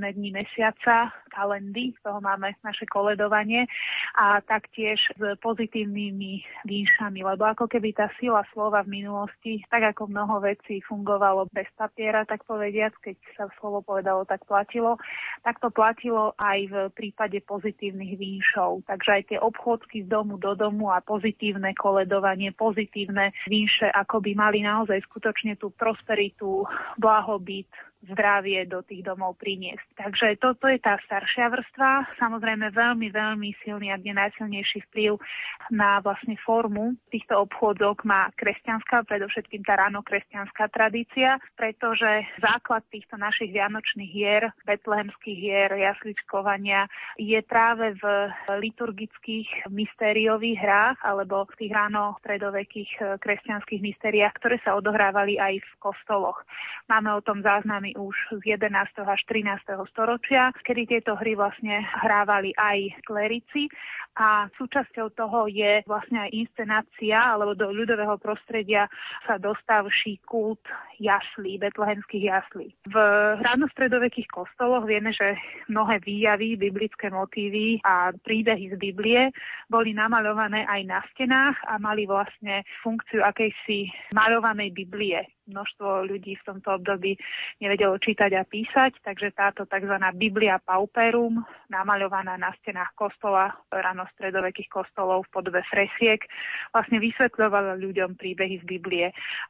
posledné dni mesiaca, kalendy, toho máme naše koledovanie a taktiež s pozitívnymi výšami, lebo ako keby tá sila slova v minulosti, tak ako mnoho vecí fungovalo bez papiera, tak povediac, keď sa slovo povedalo, tak platilo, tak to platilo aj v prípade pozitívnych výšov. Takže aj tie obchodky z domu do domu a pozitívne koledovanie, pozitívne výše, ako by mali naozaj skutočne tú prosperitu, blahobyt, zdravie do tých domov priniesť. Takže toto je tá staršia vrstva. Samozrejme veľmi, veľmi silný, ak nie najsilnejší vplyv na vlastne formu týchto obchodok má kresťanská, predovšetkým tá ráno kresťanská tradícia, pretože základ týchto našich vianočných hier, betlehemských hier, jasličkovania je práve v liturgických mystériových hrách alebo v tých ráno stredovekých kresťanských mystériách, ktoré sa odohrávali aj v kostoloch. Máme o tom záznamy už z 11. až 13. storočia, kedy tieto hry vlastne hrávali aj klerici a súčasťou toho je vlastne aj inscenácia, alebo do ľudového prostredia sa dostavší kult jaslí, betlehemských jaslí. V ránostredovekých kostoloch vieme, že mnohé výjavy, biblické motívy a príbehy z Biblie boli namaľované aj na stenách a mali vlastne funkciu akejsi maľovanej Biblie množstvo ľudí v tomto období nevedelo čítať a písať, takže táto tzv. Biblia Pauperum, namaľovaná na stenách kostola, ráno stredovekých kostolov v podobe fresiek, vlastne vysvetľovala ľuďom príbehy z Biblie.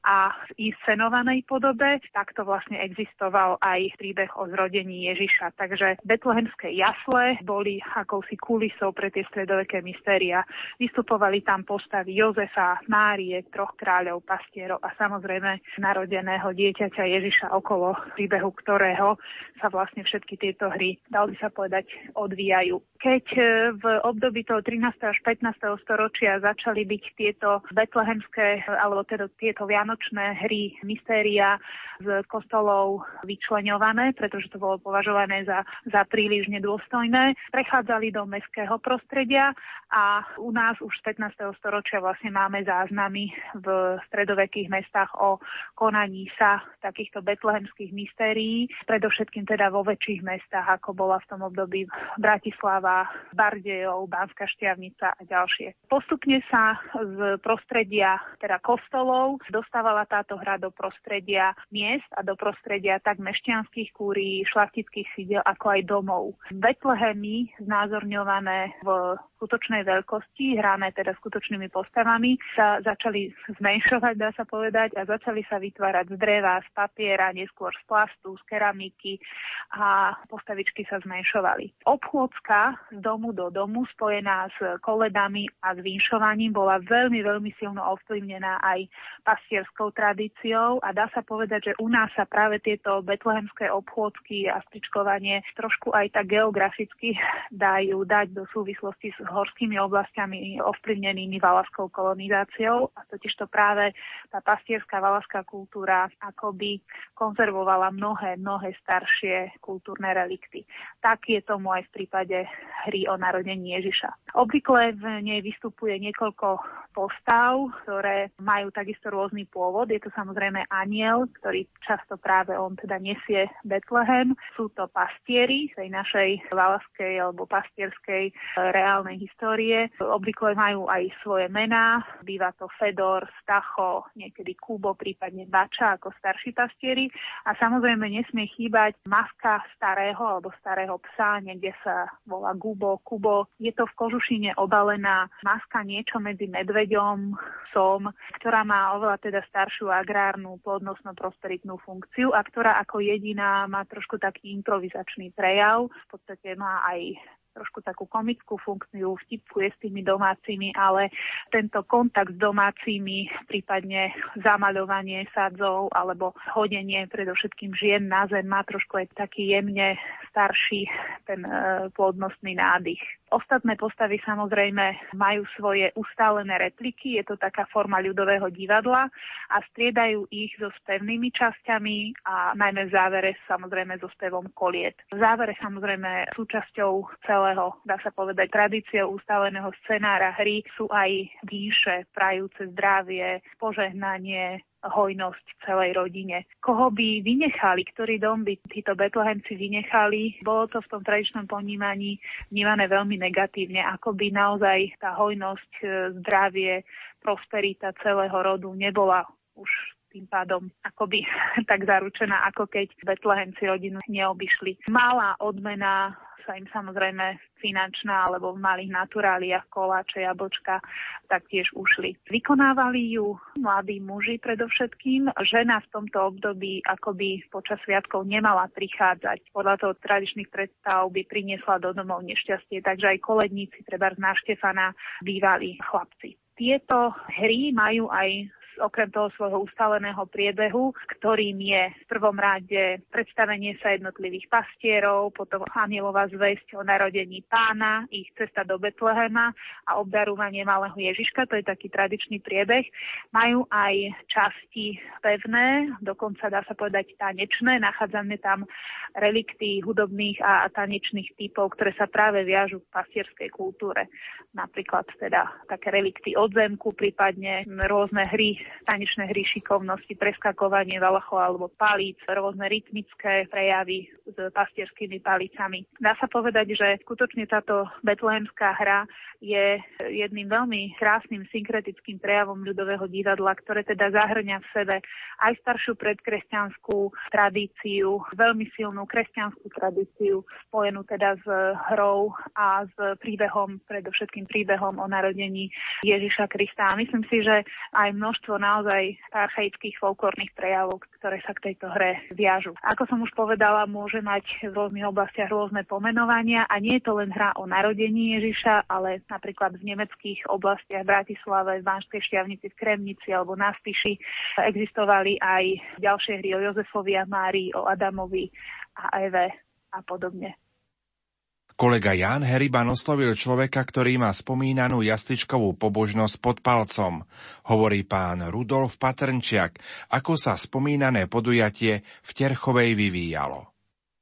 A v inscenovanej podobe takto vlastne existoval aj príbeh o zrodení Ježiša. Takže betlehemské jasle boli akousi kulisou pre tie stredoveké mystéria. Vystupovali tam postavy Jozefa, Márie, troch kráľov, pastierov a samozrejme na narodeného dieťaťa Ježiša, okolo príbehu ktorého sa vlastne všetky tieto hry, dal by sa povedať, odvíjajú. Keď e, v období toho 13. až 15. storočia začali byť tieto betlehemské, alebo teda tieto vianočné hry, mystéria z kostolov vyčleňované, pretože to bolo považované za, za príliš nedôstojné, prechádzali do mestského prostredia a u nás už z 15. storočia vlastne máme záznamy v stredovekých mestách o konaní sa takýchto betlehemských mystérií, predovšetkým teda vo väčších mestách, ako bola v tom období Bratislava, Bardejov, Banská Štiavnica a ďalšie. Postupne sa z prostredia teda kostolov dostávala táto hra do prostredia miest a do prostredia tak mešťanských kúrií, šlachtických sídel, ako aj domov. Betlehemy znázorňované v skutočnej veľkosti, hrané teda skutočnými postavami, sa začali zmenšovať, dá sa povedať, a začali sa vytvárať z dreva, z papiera, neskôr z plastu, z keramiky a postavičky sa zmenšovali. Obchôdzka z domu do domu spojená s koledami a s vinšovaním bola veľmi, veľmi silno ovplyvnená aj pastierskou tradíciou a dá sa povedať, že u nás sa práve tieto betlehemské obchôdzky a stričkovanie trošku aj tak geograficky dajú dať do súvislosti s horskými oblastiami ovplyvnenými valaskou kolonizáciou a totiž to práve tá pastierská valaská kultúra akoby konzervovala mnohé, mnohé staršie kultúrne relikty. Tak je tomu aj v prípade hry o narodení Ježiša. Obvykle v nej vystupuje niekoľko postav, ktoré majú takisto rôzny pôvod. Je to samozrejme aniel, ktorý často práve on teda nesie Betlehem. Sú to pastieri tej našej valaskej alebo pastierskej reálnej histórie. Obvykle majú aj svoje mená, býva to Fedor, Stacho, niekedy Kubo, prípadne Bača ako starší pastieri. A samozrejme nesmie chýbať maska starého alebo starého psa, niekde sa volá Gubo, Kubo. Je to v kožušine obalená maska niečo medzi medveďom, psom, ktorá má oveľa teda staršiu agrárnu, plodnostno-prosperitnú funkciu a ktorá ako jediná má trošku taký improvizačný prejav. V podstate má aj trošku takú komickú funkciu, vtipkuje s tými domácimi, ale tento kontakt s domácimi, prípadne zamaľovanie sadzov alebo hodenie predovšetkým žien na zem má trošku aj taký jemne starší ten e, plodnostný nádych. Ostatné postavy samozrejme majú svoje ustálené repliky, je to taká forma ľudového divadla a striedajú ich so spevnými časťami a najmä v závere samozrejme so spevom koliet. V závere samozrejme súčasťou celého, dá sa povedať, tradíciou ustáleného scenára hry sú aj výše prajúce zdravie, požehnanie, hojnosť celej rodine. Koho by vynechali, ktorý dom by títo betlehemci vynechali, bolo to v tom tradičnom ponímaní vnímané veľmi negatívne, ako by naozaj tá hojnosť, e, zdravie, prosperita celého rodu nebola už tým pádom akoby tak zaručená, ako keď Betlehemci rodinu neobyšli. Malá odmena sa im samozrejme finančná alebo v malých naturáliach, koláče, jablčka, taktiež ušli. Vykonávali ju mladí muži predovšetkým. Žena v tomto období akoby počas sviatkov nemala prichádzať. Podľa toho tradičných predstav by priniesla do domov nešťastie, takže aj koledníci, treba z Štefana, bývali chlapci. Tieto hry majú aj okrem toho svojho ustáleného priebehu, ktorým je v prvom rade predstavenie sa jednotlivých pastierov, potom anielová zväzť o narodení pána, ich cesta do Betlehema a obdarovanie malého Ježiška, to je taký tradičný priebeh. Majú aj časti pevné, dokonca dá sa povedať tanečné, nachádzame tam relikty hudobných a tanečných typov, ktoré sa práve viažu k pastierskej kultúre. Napríklad teda také relikty od zemku, prípadne rôzne hry tanečné hry šikovnosti, preskakovanie valachov alebo palíc, rôzne rytmické prejavy s pastierskými palicami. Dá sa povedať, že skutočne táto betlehemská hra je jedným veľmi krásnym synkretickým prejavom ľudového divadla, ktoré teda zahrňa v sebe aj staršiu predkresťanskú tradíciu, veľmi silnú kresťanskú tradíciu, spojenú teda s hrou a s príbehom, predovšetkým príbehom o narodení Ježiša Krista. A myslím si, že aj množstvo naozaj archaických folklórnych prejavov, ktoré sa k tejto hre viažu. Ako som už povedala, môže mať v rôznych oblastiach rôzne pomenovania a nie je to len hra o narodení Ježiša, ale napríklad v nemeckých oblastiach Bratislave, v Banskej šťavnici, v Kremnici alebo na Spiši existovali aj ďalšie hry o Jozefovi a Márii, o Adamovi a Eve a podobne. Kolega Jan Heriban oslovil človeka, ktorý má spomínanú jasličkovú pobožnosť pod palcom. Hovorí pán Rudolf Patrnčiak, ako sa spomínané podujatie v Terchovej vyvíjalo.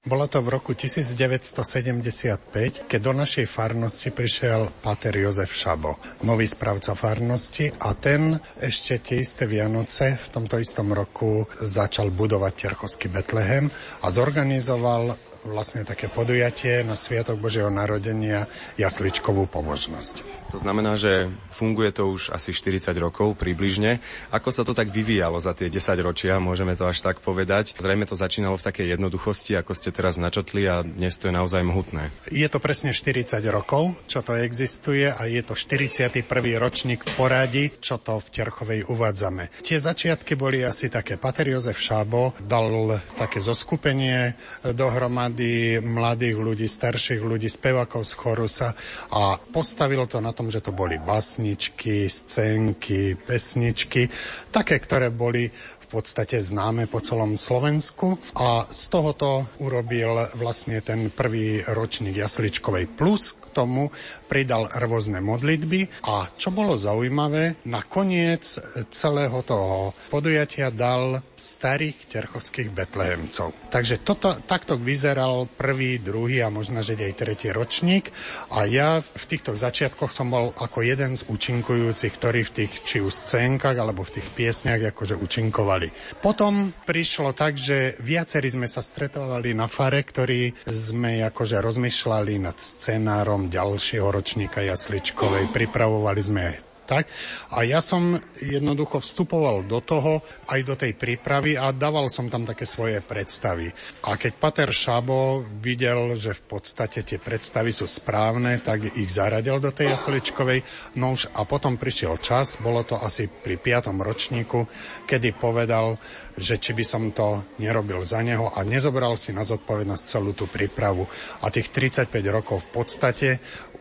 Bolo to v roku 1975, keď do našej farnosti prišiel pater Jozef Šabo, nový správca farnosti a ten ešte tie isté Vianoce v tomto istom roku začal budovať Terchovský Betlehem a zorganizoval vlastne také podujatie na Sviatok Božieho narodenia jasličkovú pobožnosť. To znamená, že funguje to už asi 40 rokov približne. Ako sa to tak vyvíjalo za tie 10 ročia, môžeme to až tak povedať. Zrejme to začínalo v takej jednoduchosti, ako ste teraz načotli a dnes to je naozaj mohutné. Je to presne 40 rokov, čo to existuje a je to 41. ročník v poradí, čo to v Terchovej uvádzame. Tie začiatky boli asi také. Pater Jozef Šábo dal také zoskupenie dohromady mladých ľudí, starších ľudí, spevakov z chorusa a postavil to na tom, že to boli basničky, scénky, pesničky, také, ktoré boli v podstate známe po celom Slovensku. A z tohoto urobil vlastne ten prvý ročník Jasličkovej. Plus, tomu pridal rôzne modlitby a čo bolo zaujímavé, nakoniec celého toho podujatia dal starých terchovských betlehemcov. Takže toto, takto vyzeral prvý, druhý a možno, že aj tretí ročník a ja v týchto začiatkoch som bol ako jeden z účinkujúcich, ktorí v tých či už scénkach alebo v tých piesniach akože účinkovali. Potom prišlo tak, že viacerí sme sa stretovali na fare, ktorí sme akože rozmýšľali nad scenárom ďalšieho ročníka Jasličkovej. Pripravovali sme tak. A ja som jednoducho vstupoval do toho, aj do tej prípravy a dával som tam také svoje predstavy. A keď Pater Šabo videl, že v podstate tie predstavy sú správne, tak ich zaradil do tej jasličkovej. No už a potom prišiel čas, bolo to asi pri piatom ročníku, kedy povedal, že či by som to nerobil za neho a nezobral si na zodpovednosť celú tú prípravu. A tých 35 rokov v podstate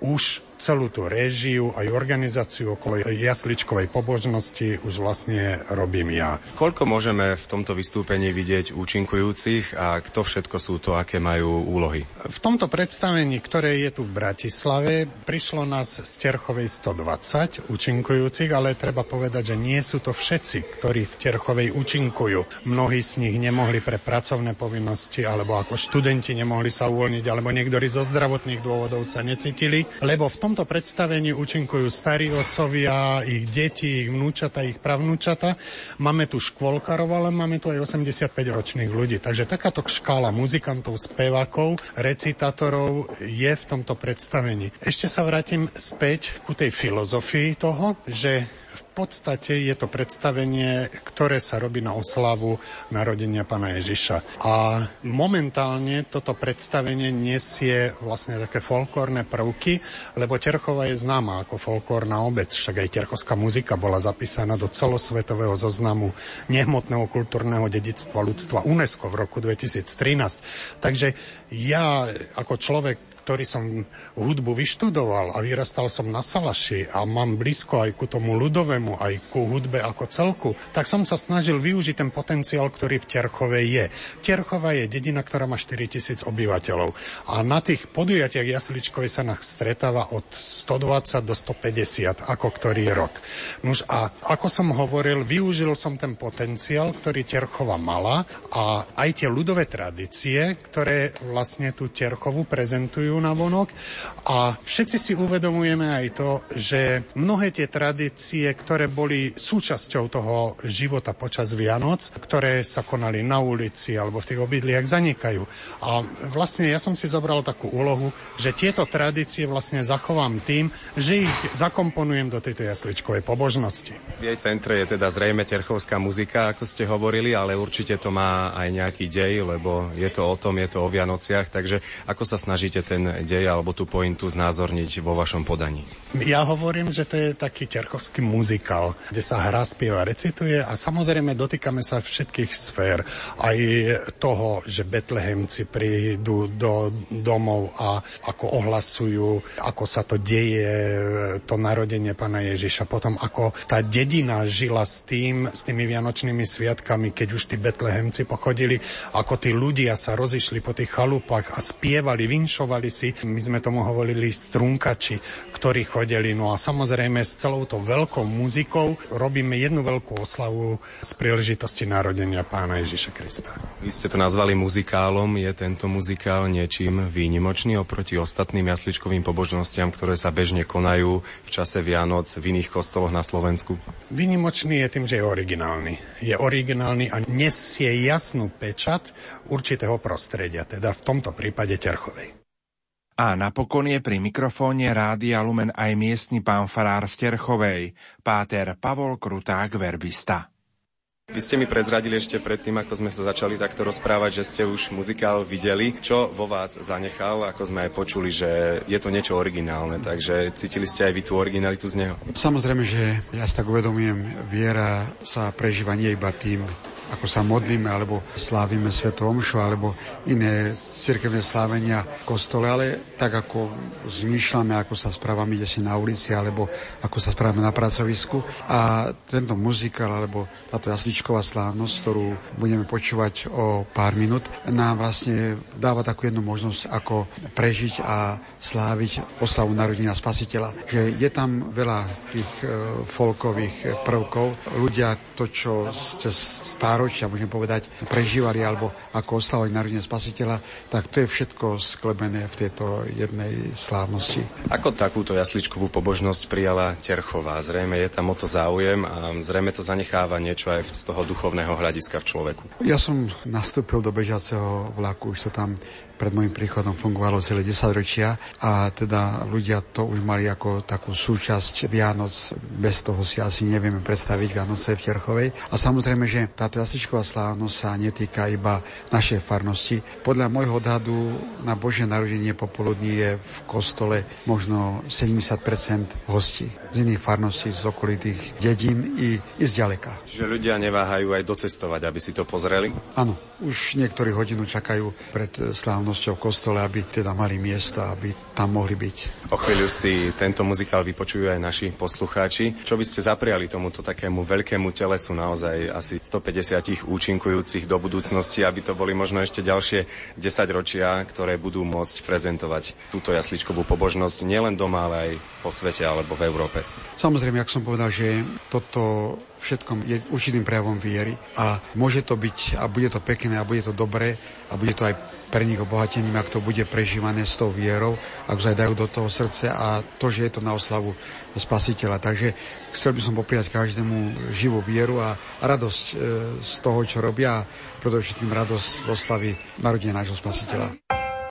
už celú tú réžiu, aj organizáciu okolo jasličkovej pobožnosti už vlastne robím ja. Koľko môžeme v tomto vystúpení vidieť účinkujúcich a kto všetko sú to, aké majú úlohy? V tomto predstavení, ktoré je tu v Bratislave, prišlo nás z Terchovej 120 účinkujúcich, ale treba povedať, že nie sú to všetci, ktorí v Terchovej účinkujú. Mnohí z nich nemohli pre pracovné povinnosti, alebo ako študenti nemohli sa uvoľniť, alebo niektorí zo zdravotných dôvodov sa necítili, lebo v tomto predstavení účinkujú starí otcovia, ich deti, ich vnúčata, ich pravnúčata. Máme tu škôlkarov, ale máme tu aj 85 ročných ľudí. Takže takáto škála muzikantov, spevákov, recitátorov je v tomto predstavení. Ešte sa vrátim späť ku tej filozofii toho, že podstate je to predstavenie, ktoré sa robí na oslavu narodenia pána Ježiša. A momentálne toto predstavenie nesie vlastne také folklórne prvky, lebo Terchova je známa ako folklórna obec, však aj terchovská muzika bola zapísaná do celosvetového zoznamu nehmotného kultúrneho dedictva ľudstva UNESCO v roku 2013. Takže ja ako človek, ktorý som hudbu vyštudoval a vyrastal som na Salaši a mám blízko aj ku tomu ľudovému, aj ku hudbe ako celku, tak som sa snažil využiť ten potenciál, ktorý v Terchove je. Terchova je dedina, ktorá má 4000 obyvateľov a na tých podujatiach Jasličkovej sa nás stretáva od 120 do 150, ako ktorý rok. Nuž a ako som hovoril, využil som ten potenciál, ktorý Terchova mala a aj tie ľudové tradície, ktoré vlastne tú Terchovu prezentujú na vonok a všetci si uvedomujeme aj to, že mnohé tie tradície, ktoré boli súčasťou toho života počas Vianoc, ktoré sa konali na ulici alebo v tých obydliach, zanikajú. A vlastne ja som si zobral takú úlohu, že tieto tradície vlastne zachovám tým, že ich zakomponujem do tejto jasličkovej pobožnosti. V jej centre je teda zrejme terchovská muzika, ako ste hovorili, ale určite to má aj nejaký dej, lebo je to o tom, je to o Vianociach, takže ako sa snažíte ten dej alebo tú pointu znázorniť vo vašom podaní? Ja hovorím, že to je taký terchovský muzikál, kde sa hra, spieva, recituje a samozrejme dotýkame sa všetkých sfér. Aj toho, že Betlehemci prídu do domov a ako ohlasujú, ako sa to deje, to narodenie pána Ježiša. Potom ako tá dedina žila s tým, s tými vianočnými sviatkami, keď už tí Betlehemci pochodili, ako tí ľudia sa rozišli po tých chalupách a spievali, vinšovali si. My sme tomu hovorili strunkači, ktorí chodili. No a samozrejme s celou tou veľkou muzikou robíme jednu veľkú oslavu z príležitosti narodenia pána Ježiša Krista. Vy ste to nazvali muzikálom. Je tento muzikál niečím výnimočný oproti ostatným jasličkovým pobožnostiam, ktoré sa bežne konajú v čase Vianoc v iných kostoloch na Slovensku? Výnimočný je tým, že je originálny. Je originálny a nesie jasnú pečat určitého prostredia, teda v tomto prípade Terchovej. A napokon je pri mikrofóne Rádia Lumen aj miestny pán farár z Terchovej, páter Pavol Kruták, verbista. Vy ste mi prezradili ešte predtým, ako sme sa začali takto rozprávať, že ste už muzikál videli. Čo vo vás zanechal, ako sme aj počuli, že je to niečo originálne, takže cítili ste aj vy tú originalitu z neho? Samozrejme, že ja si tak uvedomujem, viera sa prežíva nie iba tým, ako sa modlíme, alebo slávime Svetu Omšu, alebo iné cirkevné slávenia v kostole, ale tak ako zmýšľame, ako sa správame ide si na ulici, alebo ako sa správame na pracovisku. A tento muzikál, alebo táto jasličková slávnosť, ktorú budeme počúvať o pár minút, nám vlastne dáva takú jednu možnosť, ako prežiť a sláviť oslavu narodenia spasiteľa. Že je tam veľa tých e, folkových prvkov. Ľudia to, čo cez stáročia, môžem povedať, prežívali, alebo ako oslavovať narodenia spasiteľa, tak to je všetko sklebené v tejto jednej slávnosti. Ako takúto jasličkovú pobožnosť prijala Terchová? Zrejme je tam o to záujem a zrejme to zanecháva niečo aj z toho duchovného hľadiska v človeku. Ja som nastúpil do bežiaceho vlaku, už to tam pred môjim príchodom fungovalo celé 10 ročia a teda ľudia to už mali ako takú súčasť Vianoc. Bez toho si asi nevieme predstaviť Vianoce v Terchovej. A samozrejme, že táto jasličková slávnosť sa netýka iba našej farnosti. Podľa môjho odhadu na Božie narodenie popoludní je v kostole možno 70% hostí z iných farností, z okolitých dedín i, i z ďaleka. Že ľudia neváhajú aj docestovať, aby si to pozreli? Áno, už niektorí hodinu čakajú pred slávnosťou v kostole, aby teda mali miesta, aby tam mohli byť. O chvíľu si tento muzikál vypočujú aj naši poslucháči. Čo by ste zapriali tomuto takému veľkému telesu naozaj asi 150 účinkujúcich do budúcnosti, aby to boli možno ešte ďalšie 10 ročia, ktoré budú môcť prezentovať túto jasličkovú pobožnosť nielen doma, ale aj po svete alebo v Európe. Samozrejme, ak som povedal, že toto všetkom je určitým prejavom viery a môže to byť a bude to pekné a bude to dobré a bude to aj pre nich obohatením, ak to bude prežívané s tou vierou, ak sa dajú do toho srdce a to, že je to na oslavu spasiteľa. Takže chcel by som popriať každému živú vieru a radosť e, z toho, čo robia a predovšetkým radosť oslavy narodenia nášho spasiteľa.